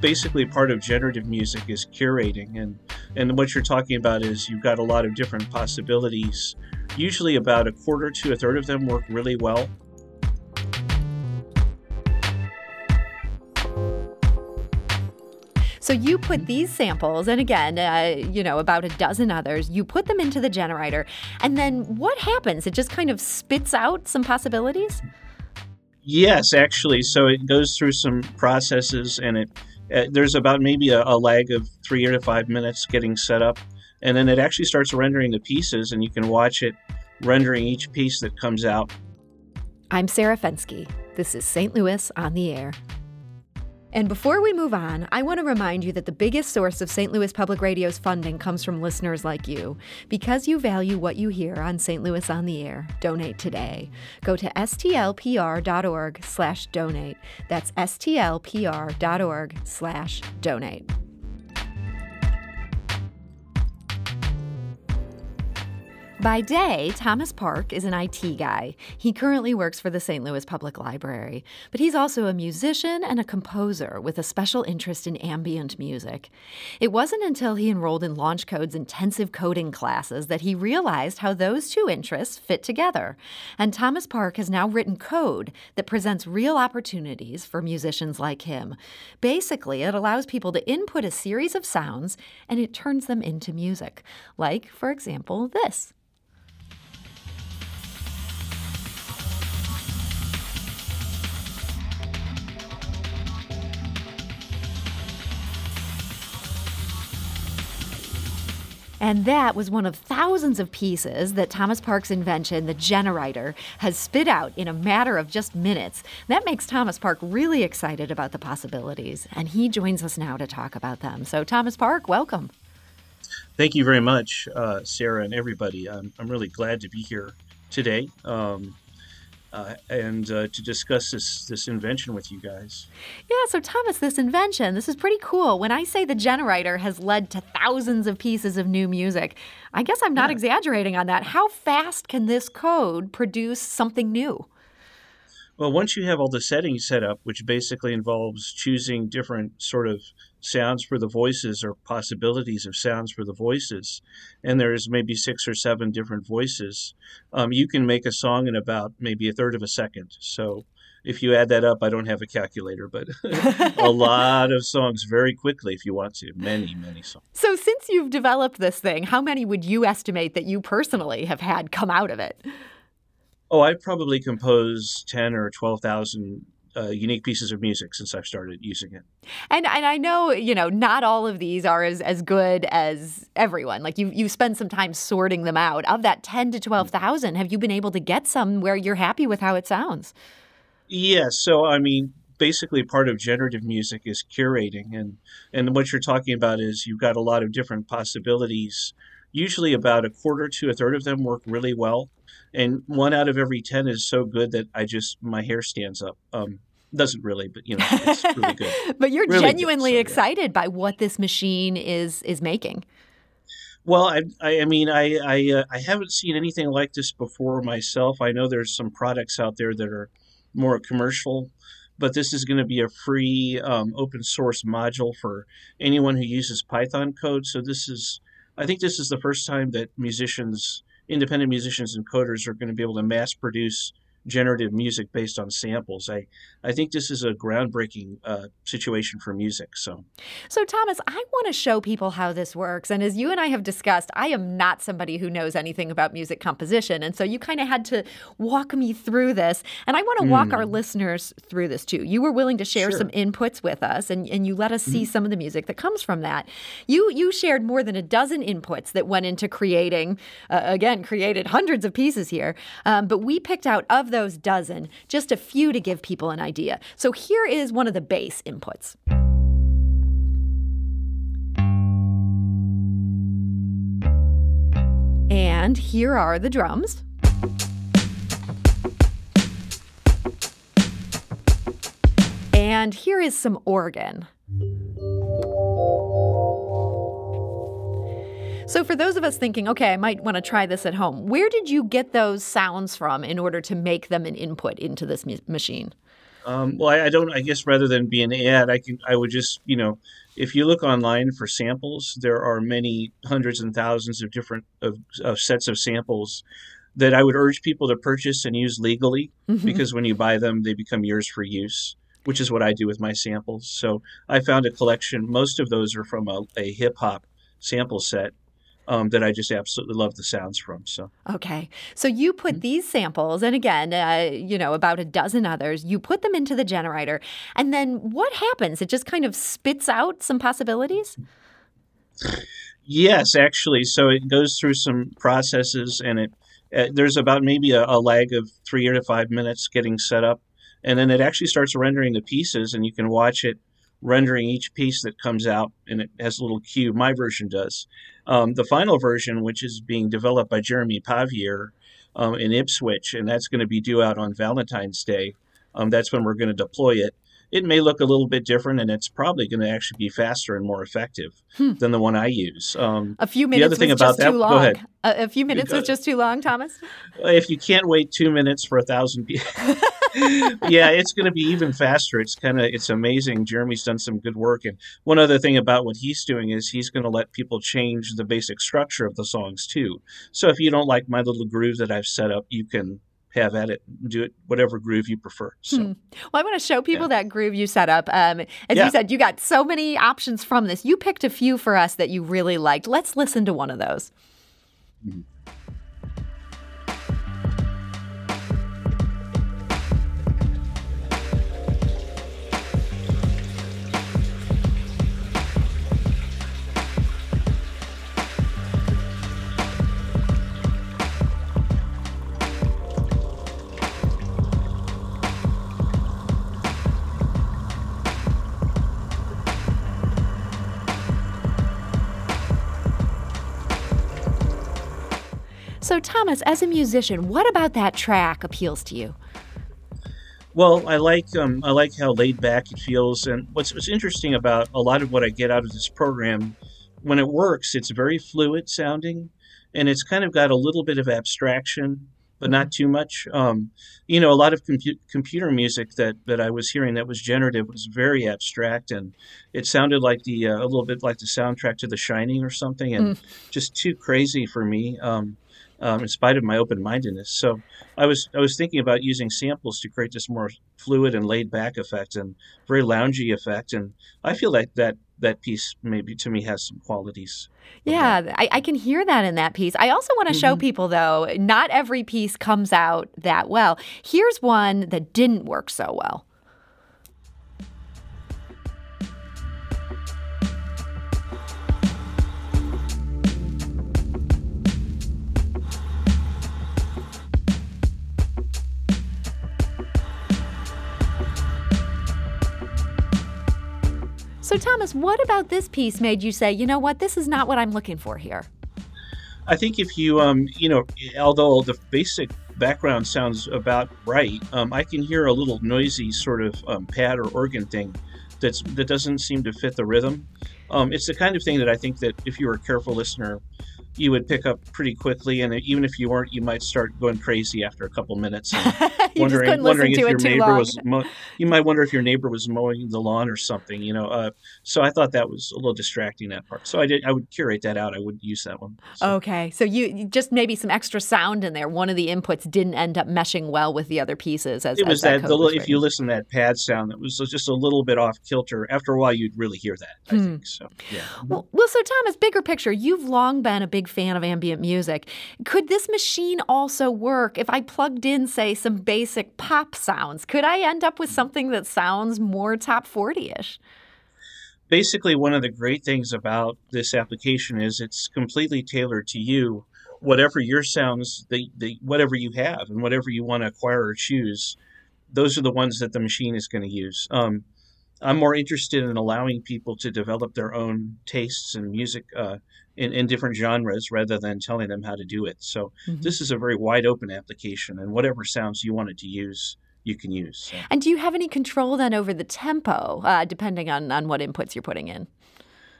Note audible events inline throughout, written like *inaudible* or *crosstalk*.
basically part of generative music is curating and and what you're talking about is you've got a lot of different possibilities usually about a quarter to a third of them work really well So you put these samples, and again, uh, you know, about a dozen others, you put them into the generator, and then what happens? It just kind of spits out some possibilities? Yes, actually. So it goes through some processes, and it Uh, there's about maybe a, a lag of three to five minutes getting set up, and then it actually starts rendering the pieces, and you can watch it rendering each piece that comes out. I'm Sarah Fenske. This is St. Louis on the Air. And before we move on, I want to remind you that the biggest source of St. Louis Public Radio's funding comes from listeners like you. Because you value what you hear on St. Louis on the Air, donate today. Go to stlpr.org/donate. That's stlpr.org/donate. By day, Thomas Park is an IT guy. He currently works for the St. Louis Public Library, but he's also a musician and a composer with a special interest in ambient music. It wasn't until he enrolled in LaunchCode's intensive coding classes that he realized how those two interests fit together. And Thomas Park has now written code that presents real opportunities for musicians like him. Basically, it allows people to input a series of sounds and it turns them into music. Like, for example, this. And that was one of thousands of pieces that Thomas Park's invention, the generator, has spit out in a matter of just minutes. That makes Thomas Park really excited about the possibilities, and he joins us now to talk about them. So, Thomas Park, welcome. Thank you very much, uh, Sarah, and everybody. I'm, I'm really glad to be here today. Um, uh, and uh, to discuss this this invention with you guys. Yeah, so Thomas, this invention, this is pretty cool. When I say the generator has led to thousands of pieces of new music, I guess I'm not yeah. exaggerating on that. How fast can this code produce something new? Well, once you have all the settings set up, which basically involves choosing different sort of sounds for the voices or possibilities of sounds for the voices, and there's maybe six or seven different voices, um, you can make a song in about maybe a third of a second. So if you add that up, I don't have a calculator, but *laughs* a lot of songs very quickly if you want to. Many, many songs. So, since you've developed this thing, how many would you estimate that you personally have had come out of it? Oh, I've probably composed 10 or 12,000 uh, unique pieces of music since I've started using it. And and I know you know not all of these are as, as good as everyone. Like you you spend some time sorting them out. Of that ten to twelve thousand, have you been able to get some where you're happy with how it sounds? Yes. So I mean, basically part of generative music is curating, and and what you're talking about is you've got a lot of different possibilities. Usually, about a quarter to a third of them work really well and one out of every 10 is so good that I just, my hair stands up. Um, doesn't really, but you know, it's really good. *laughs* but you're really genuinely so, excited yeah. by what this machine is is making. Well, I, I, I mean, I, I, uh, I haven't seen anything like this before myself. I know there's some products out there that are more commercial, but this is going to be a free um, open source module for anyone who uses Python code. So this is, I think, this is the first time that musicians independent musicians and coders are going to be able to mass produce generative music based on samples. I, I think this is a groundbreaking uh, situation for music. So, so Thomas, I want to show people how this works. And as you and I have discussed, I am not somebody who knows anything about music composition, and so you kind of had to walk me through this. And I want to walk mm. our listeners through this too. You were willing to share sure. some inputs with us, and, and you let us see mm. some of the music that comes from that. You you shared more than a dozen inputs that went into creating. Uh, again, created hundreds of pieces here, um, but we picked out of those dozen, just a few to give people an idea. So here is one of the bass inputs. And here are the drums. And here is some organ. So, for those of us thinking, okay, I might want to try this at home, where did you get those sounds from in order to make them an input into this mu- machine? Um, well, I, I don't. I guess rather than be an ad, I can. I would just, you know, if you look online for samples, there are many hundreds and thousands of different of, of sets of samples that I would urge people to purchase and use legally Mhm. because when you buy them, they become yours for use, which is what I do with my samples. So I found a collection. Most of those are from a, a hip hop sample set um, that I just absolutely love the sounds from. So Okay. So you put Mm-hmm. these samples, and again, uh, you know, about a dozen others, you put them into the generator. And then what happens? It just kind of spits out some possibilities? yes, actually, so it goes through some processes, and it uh, there's about maybe a, a lag of three or to five minutes getting set up, and then it actually starts rendering the pieces, and you can watch it rendering each piece that comes out, and it has a little cue. My version does. Um, the final version, which is being developed by Jeremy Pavier um, in Ipswich, and that's going to be due out on Valentine's Day. Um, that's when we're going to deploy it. It may look a little bit different, and it's probably going to actually be faster and more effective Hmm. than the one I use. Um, A few minutes. The other thing about just that- too go ahead. A, a few minutes was just too long, Thomas? if you can't wait two minutes for a thousand people, *laughs* yeah, it's going to be even faster. It's kind of it's amazing. Jeremy's done some good work, and one other thing about what he's doing is he's going to let people change the basic structure of the songs too. So if you don't like my little groove that I've set up, you can have at it, do it whatever groove you prefer. So. Hmm. Well, I want to show people that groove you set up. Um, as Yeah. you said, you got so many options from this. You picked a few for us that you really liked. Let's listen to one of those. Mm-hmm. So, Thomas, as a musician, what about that track appeals to you? Well, I like um, I like how laid back it feels, and what's what's interesting about a lot of what I get out of this program, when it works, it's very fluid sounding, and it's kind of got a little bit of abstraction, but not too much. Um, you know, a lot of compu- computer music that that I was hearing that was generative was very abstract, and it sounded like the uh, a little bit like the soundtrack to The Shining or something, and just too crazy for me. Um, um, in spite of my open mindedness. So I was I was thinking about using samples to create this more fluid and laid back effect and very loungy effect, and I feel like that that piece maybe to me has some qualities. Yeah, I, I can hear that in that piece. I also want to show Mhm. people, though, not every piece comes out that well. Here's one that didn't work so well. So, Thomas, what about this piece made you say, you know what, this is not what I'm looking for here? I think if you um you know although the basic background sounds about right, um, I can hear a little noisy sort of um, pad or organ thing that's that doesn't seem to fit the rhythm. Um, it's the kind of thing that I think that if you're a careful listener, you would pick up pretty quickly, and even if you weren't, you might start going crazy after a couple minutes. *laughs* You wondering wondering if your neighbor was mow- you might wonder if your neighbor was mowing the lawn or something you know uh, so i thought that was a little distracting that part so i did i would curate that out i wouldn't use that one so. Okay, so you just maybe some extra sound in there. One of the inputs didn't end up meshing well with the other pieces. As it as was that, that, the, was if you listen to that pad sound that was just a little bit off kilter after a while you'd really hear that i Hmm. think so yeah Well, well, so Thomas, bigger picture, you've long been a big fan of ambient music. Could this machine also work if I plugged in, say, some basic pop sounds? Could I end up with something that sounds more top 40 ish? basically one of the great things about this application is it's completely tailored to you whatever your sounds the, the whatever you have and whatever you want to acquire or choose those are the ones that the machine is going to use um, i'm more interested in allowing people to develop their own tastes and music uh, in, in different genres rather than telling them how to do it so Mhm. this is a very wide open application and whatever sounds you wanted to use you can use so. And do you have any control then over the tempo, uh, depending on, on what inputs you're putting in?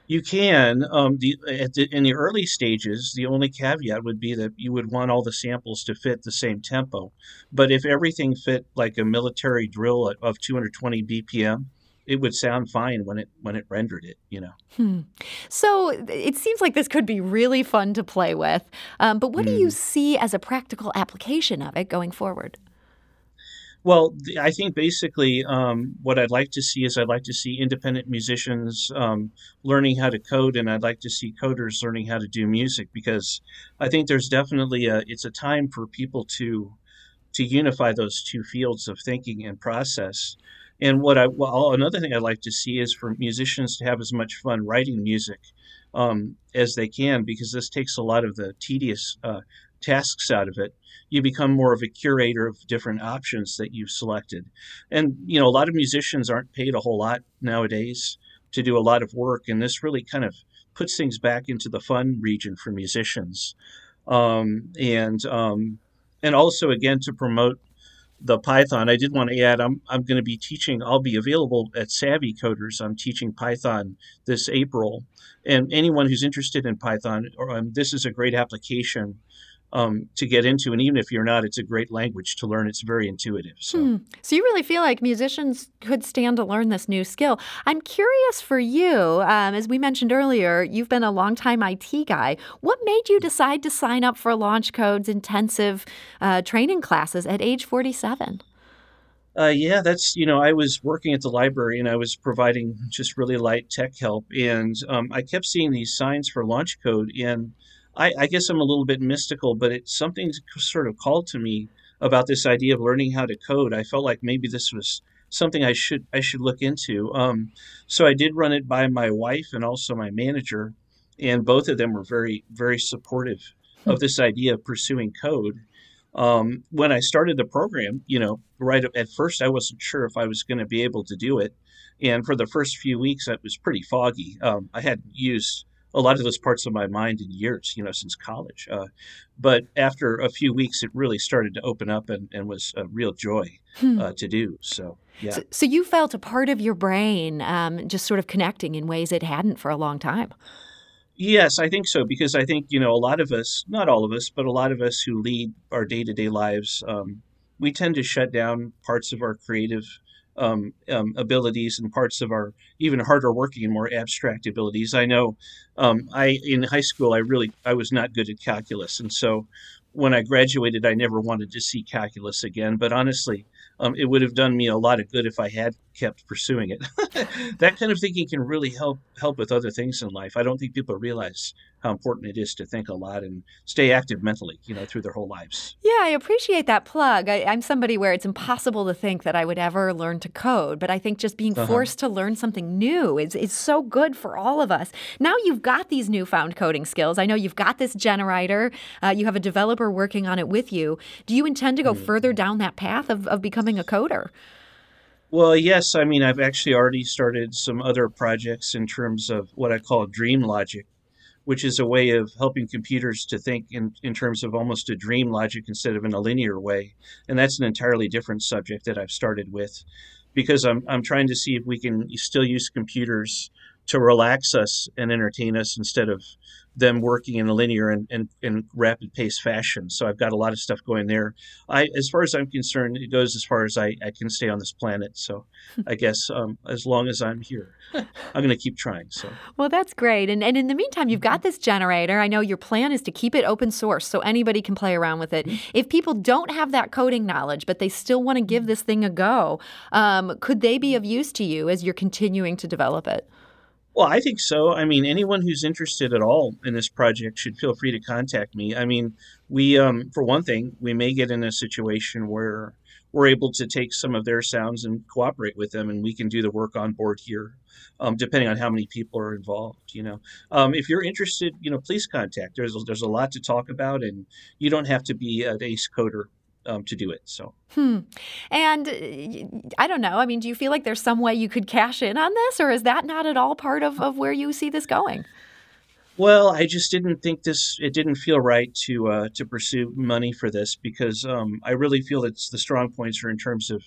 You can. Um, the, the, in the early stages, the only caveat would be that you would want all the samples to fit the same tempo. But if everything fit like a military drill of 220 BPM, it would sound fine when it when it rendered it. You know. Hmm. So it seems like this could be really fun to play with. Um, but what mm. do you hmm. see as a practical application of it going forward? Well, I think basically um, what I'd like to see is I'd like to see independent musicians um, learning how to code, and I'd like to see coders learning how to do music because I think there's definitely a it's a time for people to to unify those two fields of thinking and process. And what I well, another thing I'd like to see is for musicians to have as much fun writing music um, as they can because this takes a lot of the tedious uh, tasks out of it you become more of a curator of different options that you've selected. And, you know, a lot of musicians aren't paid a whole lot nowadays to do a lot of work. And this really kind of puts things back into the fun region for musicians. Um, and, um, and also, again, to promote the Python, I did want to add I'm, I'm going to be teaching, I'll be available at Savvy Coders. I'm teaching Python this April. And anyone who's interested in Python, or, um, this is a great application um, to get into. And even if you're not, it's a great language to learn. It's very intuitive. So. Hmm. so you really feel like musicians could stand to learn this new skill. I'm curious for you, um, as we mentioned earlier, you've been a longtime IT guy. What made you decide to sign up for LaunchCode's intensive uh, training classes at age 47? Uh, yeah, that's you know I was working at the library and I was providing just really light tech help, and um, I kept seeing these signs for LaunchCode, and I, I guess I'm a little bit mystical, but it's something sort of called to me about this idea of learning how to code. I felt like maybe this was something I should I should look into. Um, so I did run it by my wife and also my manager, and both of them were very very supportive of hmm. this idea of pursuing code. Um, when I started the program, you know, right at first I wasn't sure if I was going to be able to do it, and for the first few weeks it was pretty foggy. Um, I hadn't used a lot of those parts of my mind in years, you know, since college. Uh, but after a few weeks, it really started to open up and, and was a real joy hmm. uh, to do. So, yeah. So, so, you felt a part of your brain um, just sort of connecting in ways it hadn't for a long time. Yes, I think so because I think you know a lot of us, not all of us, but a lot of us who lead our day to day lives, um, we tend to shut down parts of our creative um, um, abilities and parts of our even harder working and more abstract abilities. I know um, I in high school I really I was not good at calculus, and so when I graduated, I never wanted to see calculus again. But honestly, um, it would have done me a lot of good if I had kept pursuing it. *laughs* that kind of thinking can really help help with other things in life. I don't think people realize how important it is to think a lot and stay active mentally, you know, through their whole lives. Yeah, I appreciate that plug. I, am somebody where it's impossible to think that I would ever learn to code, but I think just being uh-huh. forced to learn something new is, is so good for all of us. Now you've got these newfound coding skills. I know you've got this generator. Uh, you have a developer working on it with you. Do you intend to go mm-hmm. further down that path of, of becoming a coder? Well, yes. I mean, I've actually already started some other projects in terms of what I call dream logic, which is a way of helping computers to think in, in terms of almost a dream logic instead of in a linear way. And that's an entirely different subject that I've started with because I'm, I'm trying to see if we can still use computers to relax us and entertain us instead of them working in a linear and, and, and rapid pace fashion. So I've got a lot of stuff going there. I, as far as I'm concerned, it goes as far as I, I can stay on this planet. So I *laughs* guess um, as long as I'm here, I'm going to keep trying. So well, that's great. And and in the meantime, you've got this generator. I know your plan is to keep it open source so anybody can play around with it. Mm-hmm. If people don't have that coding knowledge, but they still want to give this thing a go, um, could they be of use to you as you're continuing to develop it? Well, I think so. I mean, anyone who's interested at all in this project should feel free to contact me. I mean, we, um, for one thing, we may get in a situation where we're able to take some of their sounds and cooperate with them, and we can do the work on board here, um, depending on how many people are involved. You know, um, if you're interested, you know, please contact. There's there's a lot to talk about, and you don't have to be an ace coder um, to do it. So, hmm. and uh, I don't know. I mean, do you feel like there's some way you could cash in on this, or is that not at all part of, of where you see this going? Well, I just didn't think this. It didn't feel right to uh, to pursue money for this because um, I really feel that the strong points are in terms of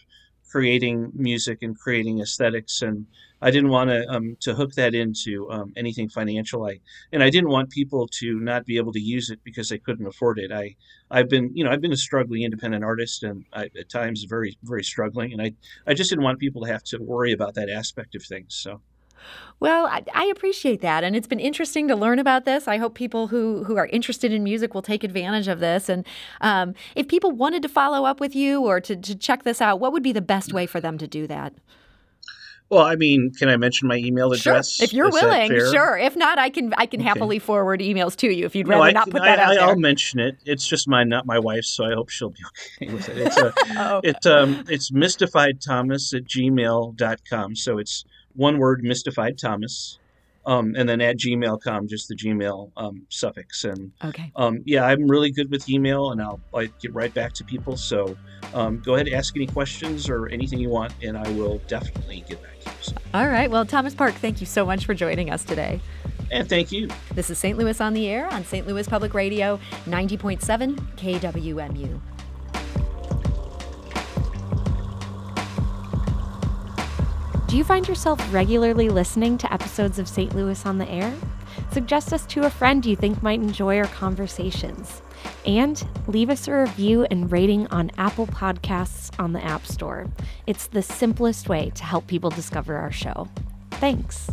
creating music and creating aesthetics and I didn't want to um, to hook that into um, anything financial. I and I didn't want people to not be able to use it because they couldn't afford it. I I've been you know I've been a struggling independent artist and I, at times very very struggling, and I I just didn't want people to have to worry about that aspect of things. So. Well, I, I, appreciate that, and it's been interesting to learn about this. I hope people who who are interested in music will take advantage of this. And um, if people wanted to follow up with you or to, to check this out, what would be the best way for them to do that? Well, I mean, can I mention my email address? Sure. If you're Is willing, sure. If not, I can I can okay. happily forward emails to you if you'd rather no, I, not put that I, out there. I'll mention it. It's just mine, not my wife's, so I hope she'll be *laughs* okay with it. It's a, *laughs* oh. it's um it's mystified thomas at gmail.com. So it's one word, mystified Thomas, um, and then at gmail.com, just the Gmail um, suffix. And okay. Um, yeah, I'm really good with email, and I'll I get right back to people. So um, go ahead, ask any questions or anything you want, and I will definitely get back to you. So. All right. Well, Thomas Park, thank you so much for joining us today. And thank you. This is St. Louis on the Air on St. Louis Public Radio, 90.7 KWMU. Do you find yourself regularly listening to episodes of St. Louis on the Air? Suggest us to a friend you think might enjoy our conversations. And leave us a review and rating on Apple Podcasts on the App Store. It's the simplest way to help people discover our show. Thanks.